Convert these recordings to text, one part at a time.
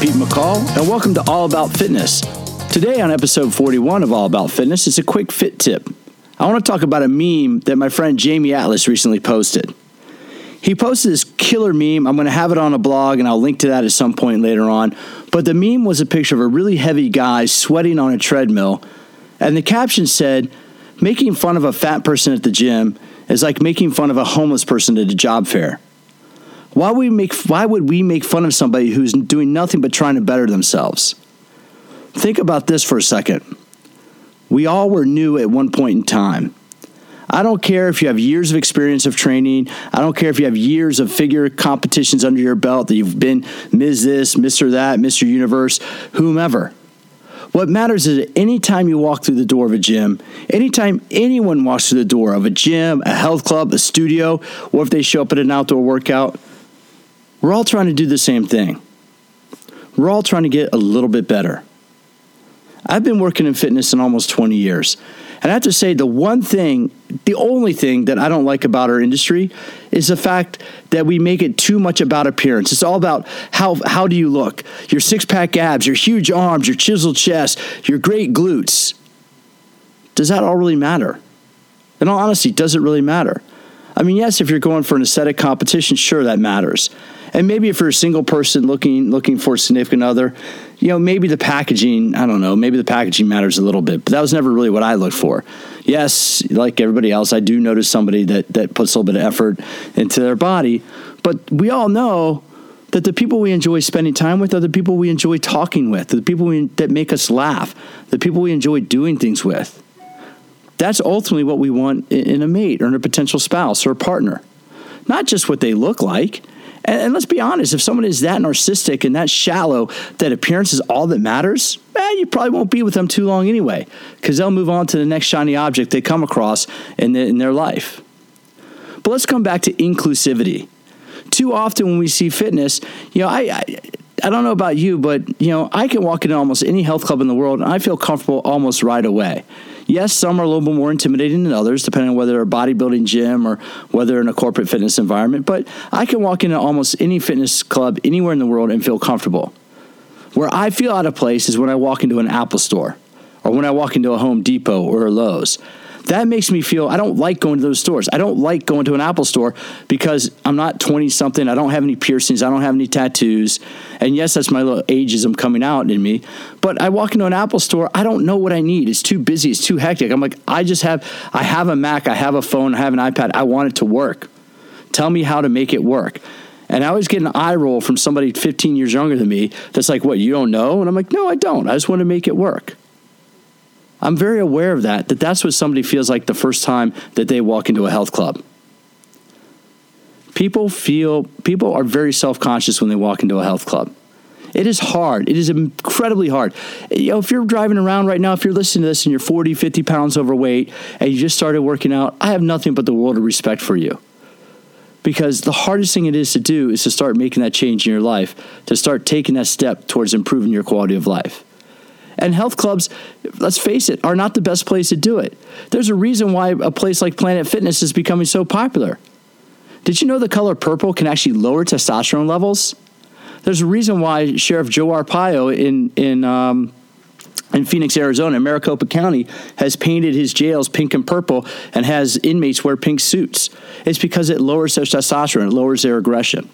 Pete McCall, and welcome to All About Fitness. Today, on episode 41 of All About Fitness, it's a quick fit tip. I want to talk about a meme that my friend Jamie Atlas recently posted. He posted this killer meme. I'm going to have it on a blog, and I'll link to that at some point later on. But the meme was a picture of a really heavy guy sweating on a treadmill, and the caption said, Making fun of a fat person at the gym is like making fun of a homeless person at a job fair. Why would we make why would we make fun of somebody who's doing nothing but trying to better themselves? Think about this for a second. We all were new at one point in time. I don't care if you have years of experience of training. I don't care if you have years of figure competitions under your belt, that you've been Ms. This, Mr. That, Mr. Universe, whomever. What matters is that anytime you walk through the door of a gym, anytime anyone walks through the door of a gym, a health club, a studio, or if they show up at an outdoor workout, we're all trying to do the same thing. We're all trying to get a little bit better. I've been working in fitness in almost 20 years. And I have to say, the one thing, the only thing that I don't like about our industry is the fact that we make it too much about appearance. It's all about how, how do you look? Your six pack abs, your huge arms, your chiseled chest, your great glutes. Does that all really matter? In all honesty, does it really matter? I mean, yes, if you're going for an aesthetic competition, sure, that matters. And maybe if you're a single person looking looking for a significant other, you know, maybe the packaging, I don't know, maybe the packaging matters a little bit, but that was never really what I looked for. Yes, like everybody else, I do notice somebody that that puts a little bit of effort into their body, but we all know that the people we enjoy spending time with are the people we enjoy talking with, the people we, that make us laugh, the people we enjoy doing things with. That's ultimately what we want in a mate or in a potential spouse or a partner. Not just what they look like, and, and, let's be honest, if someone is that narcissistic and that shallow that appearance is all that matters, eh, you probably won't be with them too long anyway, because they'll move on to the next shiny object they come across in, the, in their life. But let's come back to inclusivity. Too often when we see fitness, you know, I, I I don't know about you, but you know, I can walk into almost any health club in the world and I feel comfortable almost right away. Yes, some are a little bit more intimidating than others, depending on whether they're a bodybuilding gym or whether in a corporate fitness environment. But I can walk into almost any fitness club anywhere in the world and feel comfortable. Where I feel out of place is when I walk into an Apple store or when I walk into a Home Depot or a Lowe's that makes me feel I don't like going to those stores. I don't like going to an Apple store because I'm not 20 something. I don't have any piercings. I don't have any tattoos. And yes, that's my little ageism coming out in me. But I walk into an Apple store, I don't know what I need. It's too busy. It's too hectic. I'm like, I just have, I have a Mac, I have a phone, I have an iPad. I want it to work. Tell me how to make it work. And I always get an eye roll from somebody 15 years younger than me that's like, what, you don't know? And I'm like, no, I don't. I just want to make it work. I'm very aware of that, that that's what somebody feels like the first time that they walk into a health club. People feel, people are very self conscious when they walk into a health club. It is hard. It is incredibly hard. You know, if you're driving around right now, if you're listening to this and you're 40, 50 pounds overweight and you just started working out, I have nothing but the world of respect for you. Because the hardest thing it is to do is to start making that change in your life, to start taking that step towards improving your quality of life. And health clubs, let's face it, are not the best place to do it. There's a reason why a place like Planet Fitness is becoming so popular. Did you know the color purple can actually lower testosterone levels? There's a reason why Sheriff Joe Arpaio in in um, in Phoenix, Arizona, Maricopa County, has painted his jails pink and purple and has inmates wear pink suits. It's because it lowers their testosterone, it lowers their aggression.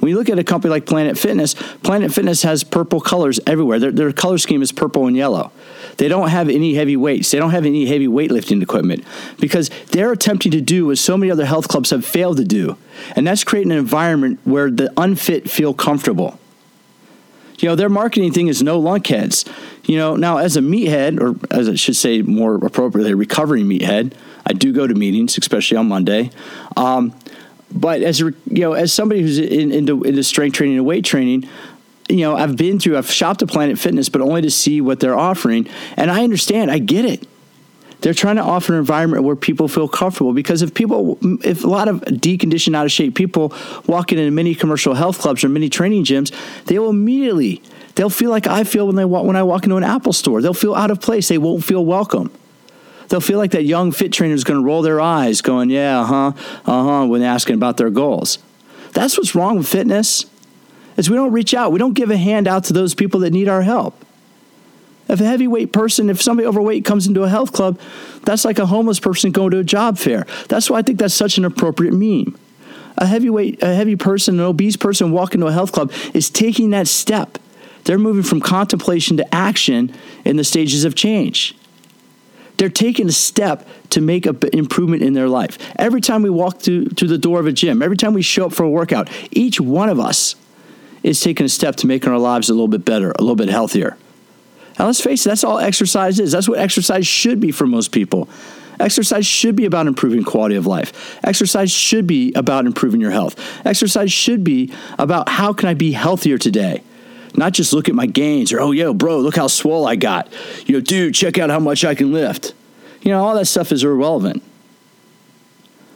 When you look at a company like Planet Fitness, Planet Fitness has purple colors everywhere. Their, their color scheme is purple and yellow. They don't have any heavy weights. They don't have any heavy weightlifting equipment because they're attempting to do what so many other health clubs have failed to do. And that's creating an environment where the unfit feel comfortable. You know, their marketing thing is no lunkheads. You know, now as a meathead, or as I should say more appropriately, a recovering meathead, I do go to meetings, especially on Monday. Um, but as you know, as somebody who's in, into, into strength training and weight training, you know, I've been through, I've shopped at Planet Fitness, but only to see what they're offering, and I understand, I get it. They're trying to offer an environment where people feel comfortable because if people, if a lot of deconditioned, out of shape people walk into many commercial health clubs or many training gyms, they will immediately they'll feel like I feel when they walk, when I walk into an Apple store. They'll feel out of place. They won't feel welcome they'll feel like that young fit trainer is going to roll their eyes, going, "Yeah, uh huh, uh huh," when asking about their goals. That's what's wrong with fitness. is we don't reach out. We don't give a hand out to those people that need our help. If a heavyweight person, if somebody overweight comes into a health club, that's like a homeless person going to a job fair. That's why I think that's such an appropriate meme. A heavyweight, a heavy person, an obese person walking to a health club is taking that step. They're moving from contemplation to action in the stages of change. They're taking a step to make an improvement in their life. Every time we walk through, through the door of a gym, every time we show up for a workout, each one of us is taking a step to making our lives a little bit better, a little bit healthier. Now, let's face it, that's all exercise is. That's what exercise should be for most people. Exercise should be about improving quality of life. Exercise should be about improving your health. Exercise should be about how can I be healthier today? Not just look at my gains or, oh, yo, bro, look how swole I got. You know, dude, check out how much I can lift. You know, all that stuff is irrelevant.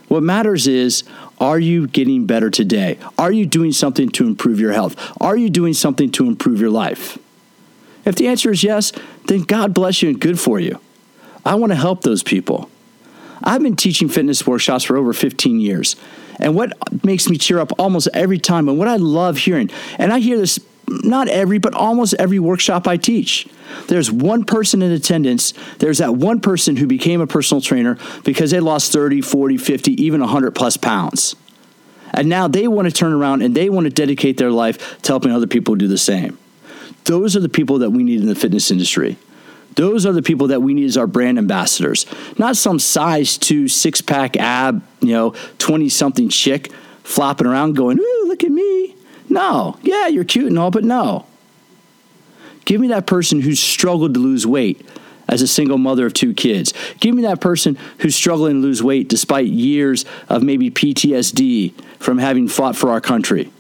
What matters is, are you getting better today? Are you doing something to improve your health? Are you doing something to improve your life? If the answer is yes, then God bless you and good for you. I want to help those people. I've been teaching fitness workshops for over 15 years. And what makes me cheer up almost every time, and what I love hearing, and I hear this not every, but almost every workshop I teach. There's one person in attendance. There's that one person who became a personal trainer because they lost 30, 40, 50, even 100 plus pounds. And now they want to turn around and they want to dedicate their life to helping other people do the same. Those are the people that we need in the fitness industry. Those are the people that we need as our brand ambassadors, not some size two, six pack ab, you know, 20 something chick flopping around going, ooh, look at me. No, yeah, you're cute and all, but no. Give me that person who's struggled to lose weight as a single mother of two kids. Give me that person who's struggling to lose weight despite years of maybe PTSD from having fought for our country.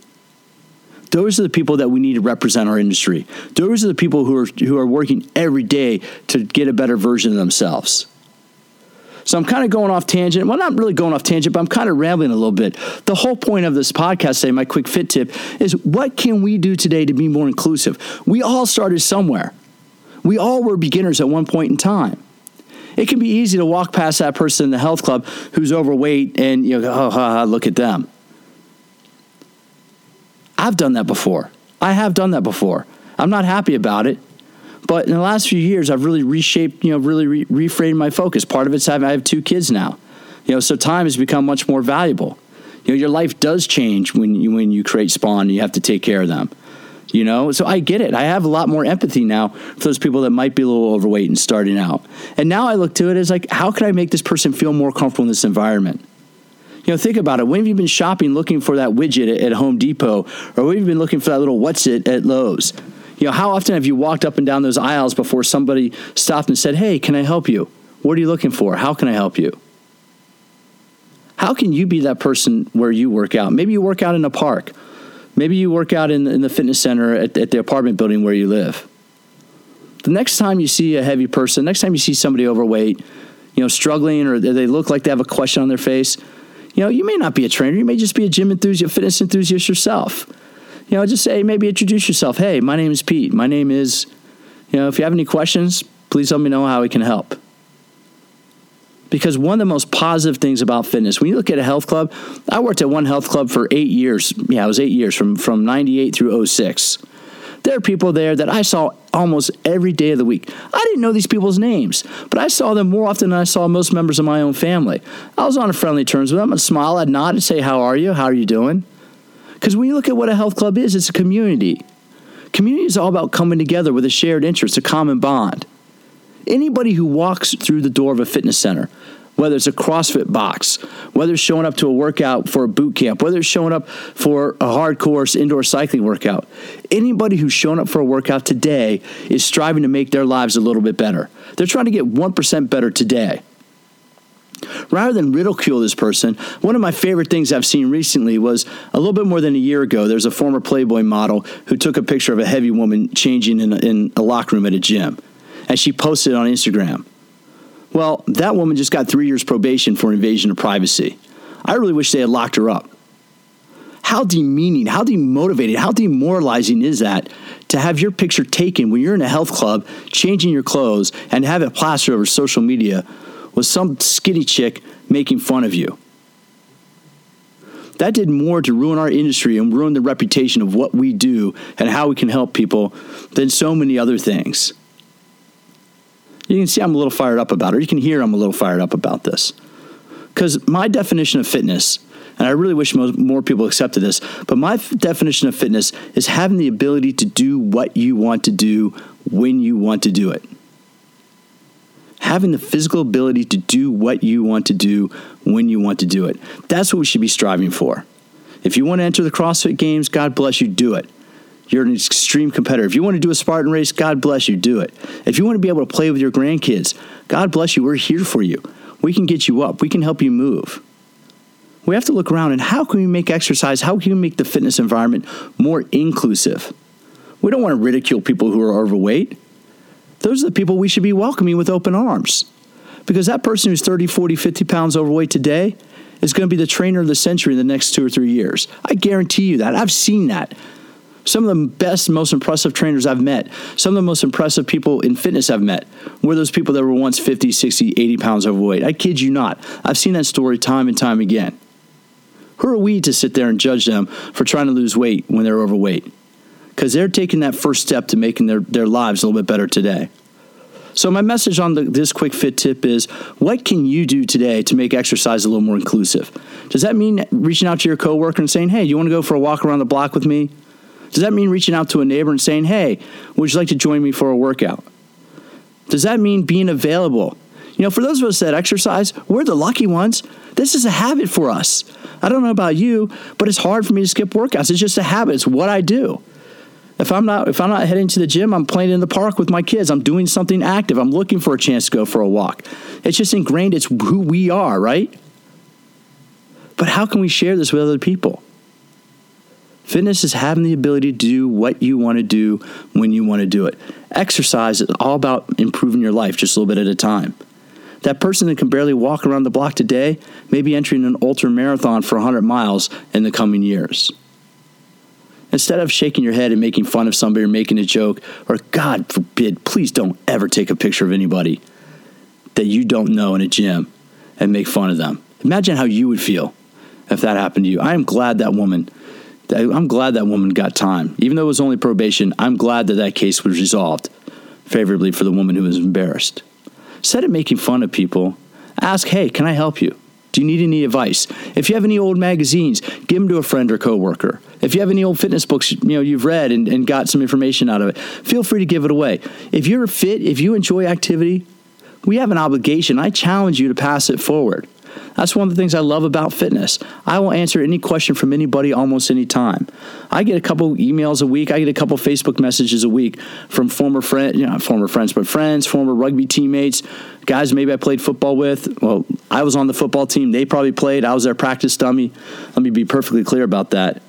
Those are the people that we need to represent our industry. Those are the people who are, who are working every day to get a better version of themselves. So I'm kind of going off tangent. Well, not really going off tangent, but I'm kind of rambling a little bit. The whole point of this podcast today, my quick fit tip, is what can we do today to be more inclusive? We all started somewhere. We all were beginners at one point in time. It can be easy to walk past that person in the health club who's overweight and you know, oh, look at them. I've done that before. I have done that before. I'm not happy about it. But in the last few years, I've really reshaped, you know, really re- reframed my focus. Part of it's having, I have two kids now, you know, so time has become much more valuable. You know, your life does change when you, when you create spawn and you have to take care of them. You know, so I get it. I have a lot more empathy now for those people that might be a little overweight and starting out. And now I look to it as like, how can I make this person feel more comfortable in this environment? You know, think about it. When have you been shopping looking for that widget at Home Depot, or when have you been looking for that little what's it at Lowe's? You know, how often have you walked up and down those aisles before somebody stopped and said, "Hey, can I help you? What are you looking for? How can I help you?" How can you be that person where you work out? Maybe you work out in a park. Maybe you work out in, in the fitness center at, at the apartment building where you live. The next time you see a heavy person, next time you see somebody overweight, you know, struggling or they look like they have a question on their face, you know, you may not be a trainer. You may just be a gym enthusiast, fitness enthusiast yourself. You know, just say, maybe introduce yourself. Hey, my name is Pete. My name is, you know, if you have any questions, please let me know how we can help. Because one of the most positive things about fitness, when you look at a health club, I worked at one health club for eight years. Yeah, it was eight years from, from 98 through 06. There are people there that I saw almost every day of the week. I didn't know these people's names, but I saw them more often than I saw most members of my own family. I was on friendly terms with them. I'd smile, I'd nod, and say, How are you? How are you doing? Because when you look at what a health club is, it's a community. Community is all about coming together with a shared interest, a common bond. Anybody who walks through the door of a fitness center whether it's a CrossFit box, whether it's showing up to a workout for a boot camp, whether it's showing up for a hardcore indoor cycling workout. Anybody who's shown up for a workout today is striving to make their lives a little bit better. They're trying to get 1% better today. Rather than ridicule this person, one of my favorite things I've seen recently was a little bit more than a year ago. There's a former Playboy model who took a picture of a heavy woman changing in a, in a locker room at a gym, and she posted it on Instagram. Well, that woman just got three years probation for invasion of privacy. I really wish they had locked her up. How demeaning, how demotivating, how demoralizing is that to have your picture taken when you're in a health club, changing your clothes, and have it plastered over social media with some skinny chick making fun of you? That did more to ruin our industry and ruin the reputation of what we do and how we can help people than so many other things. You can see I'm a little fired up about it, you can hear I'm a little fired up about this. Because my definition of fitness, and I really wish more people accepted this, but my definition of fitness is having the ability to do what you want to do when you want to do it. Having the physical ability to do what you want to do when you want to do it. That's what we should be striving for. If you want to enter the CrossFit Games, God bless you, do it. You're an extreme competitor. If you want to do a Spartan race, God bless you, do it. If you want to be able to play with your grandkids, God bless you, we're here for you. We can get you up, we can help you move. We have to look around and how can we make exercise, how can we make the fitness environment more inclusive? We don't want to ridicule people who are overweight. Those are the people we should be welcoming with open arms. Because that person who's 30, 40, 50 pounds overweight today is going to be the trainer of the century in the next two or three years. I guarantee you that. I've seen that. Some of the best, most impressive trainers I've met, some of the most impressive people in fitness I've met were those people that were once 50, 60, 80 pounds overweight. I kid you not. I've seen that story time and time again. Who are we to sit there and judge them for trying to lose weight when they're overweight? Because they're taking that first step to making their, their lives a little bit better today. So, my message on the, this quick fit tip is what can you do today to make exercise a little more inclusive? Does that mean reaching out to your coworker and saying, hey, you want to go for a walk around the block with me? Does that mean reaching out to a neighbor and saying, hey, would you like to join me for a workout? Does that mean being available? You know, for those of us that exercise, we're the lucky ones. This is a habit for us. I don't know about you, but it's hard for me to skip workouts. It's just a habit. It's what I do. If I'm not if I'm not heading to the gym, I'm playing in the park with my kids. I'm doing something active. I'm looking for a chance to go for a walk. It's just ingrained. It's who we are, right? But how can we share this with other people? Fitness is having the ability to do what you want to do when you want to do it. Exercise is all about improving your life just a little bit at a time. That person that can barely walk around the block today may be entering an ultra marathon for 100 miles in the coming years. Instead of shaking your head and making fun of somebody or making a joke, or God forbid, please don't ever take a picture of anybody that you don't know in a gym and make fun of them. Imagine how you would feel if that happened to you. I am glad that woman I'm glad that woman got time. Even though it was only probation, I'm glad that that case was resolved favorably for the woman who was embarrassed. Instead of making fun of people, ask, hey, can I help you? Do you need any advice? If you have any old magazines, give them to a friend or coworker. If you have any old fitness books, you know you've read and, and got some information out of it, feel free to give it away. If you're fit, if you enjoy activity, we have an obligation. I challenge you to pass it forward. That's one of the things I love about fitness. I will answer any question from anybody almost any time. I get a couple emails a week. I get a couple Facebook messages a week from former friends, you know, former friends, but friends, former rugby teammates, guys maybe I played football with. Well, I was on the football team. They probably played. I was their practice dummy. Let me be perfectly clear about that.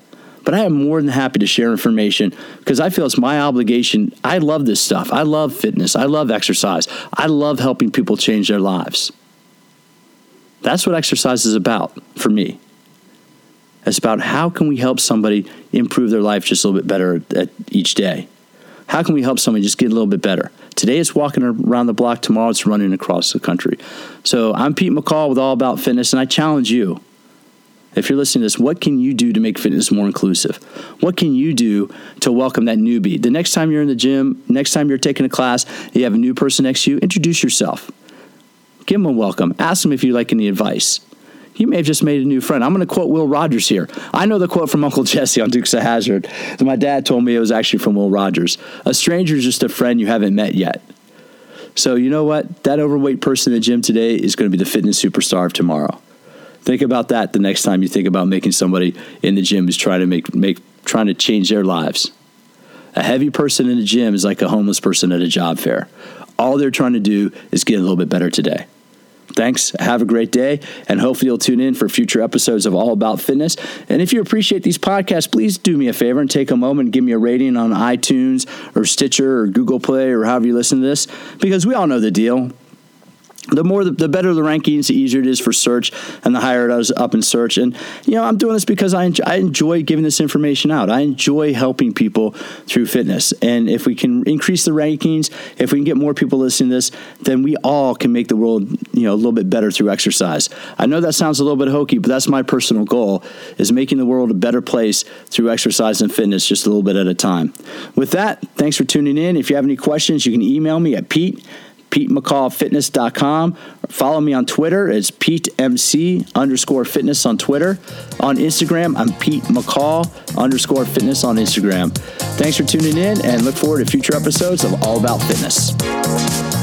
But I am more than happy to share information because I feel it's my obligation. I love this stuff. I love fitness. I love exercise. I love helping people change their lives. That's what exercise is about for me. It's about how can we help somebody improve their life just a little bit better at each day. How can we help somebody just get a little bit better? Today it's walking around the block, tomorrow it's running across the country. So I'm Pete McCall with All About Fitness, and I challenge you. If you're listening to this, what can you do to make fitness more inclusive? What can you do to welcome that newbie? The next time you're in the gym, next time you're taking a class, you have a new person next to you, introduce yourself. Give them a welcome. Ask them if you like any advice. You may have just made a new friend. I'm going to quote Will Rogers here. I know the quote from Uncle Jesse on Dukes of Hazzard. My dad told me it was actually from Will Rogers. A stranger is just a friend you haven't met yet. So you know what? That overweight person in the gym today is going to be the fitness superstar of tomorrow. Think about that the next time you think about making somebody in the gym who's trying to make, make trying to change their lives. A heavy person in the gym is like a homeless person at a job fair. All they're trying to do is get a little bit better today. Thanks. Have a great day. And hopefully, you'll tune in for future episodes of All About Fitness. And if you appreciate these podcasts, please do me a favor and take a moment and give me a rating on iTunes or Stitcher or Google Play or however you listen to this, because we all know the deal. The more the, the, better the rankings the easier it is for search and the higher it is up in search. And you know i'm doing this because I enjoy, I enjoy giving this information out. I enjoy helping people through fitness. And if we can increase the rankings if we can get more people listening to this then we all can make the world you know a little bit better through exercise. I know that sounds a little bit hokey but that's my personal goal is making the world a better place through exercise and fitness just a little bit at a time. With that thanks for tuning in. If you have any questions you can email me at pete PeteMcCallFitness.com. Follow me on Twitter. It's PeteMC underscore fitness on Twitter. On Instagram, I'm Pete McCall underscore fitness on Instagram. Thanks for tuning in and look forward to future episodes of All About Fitness.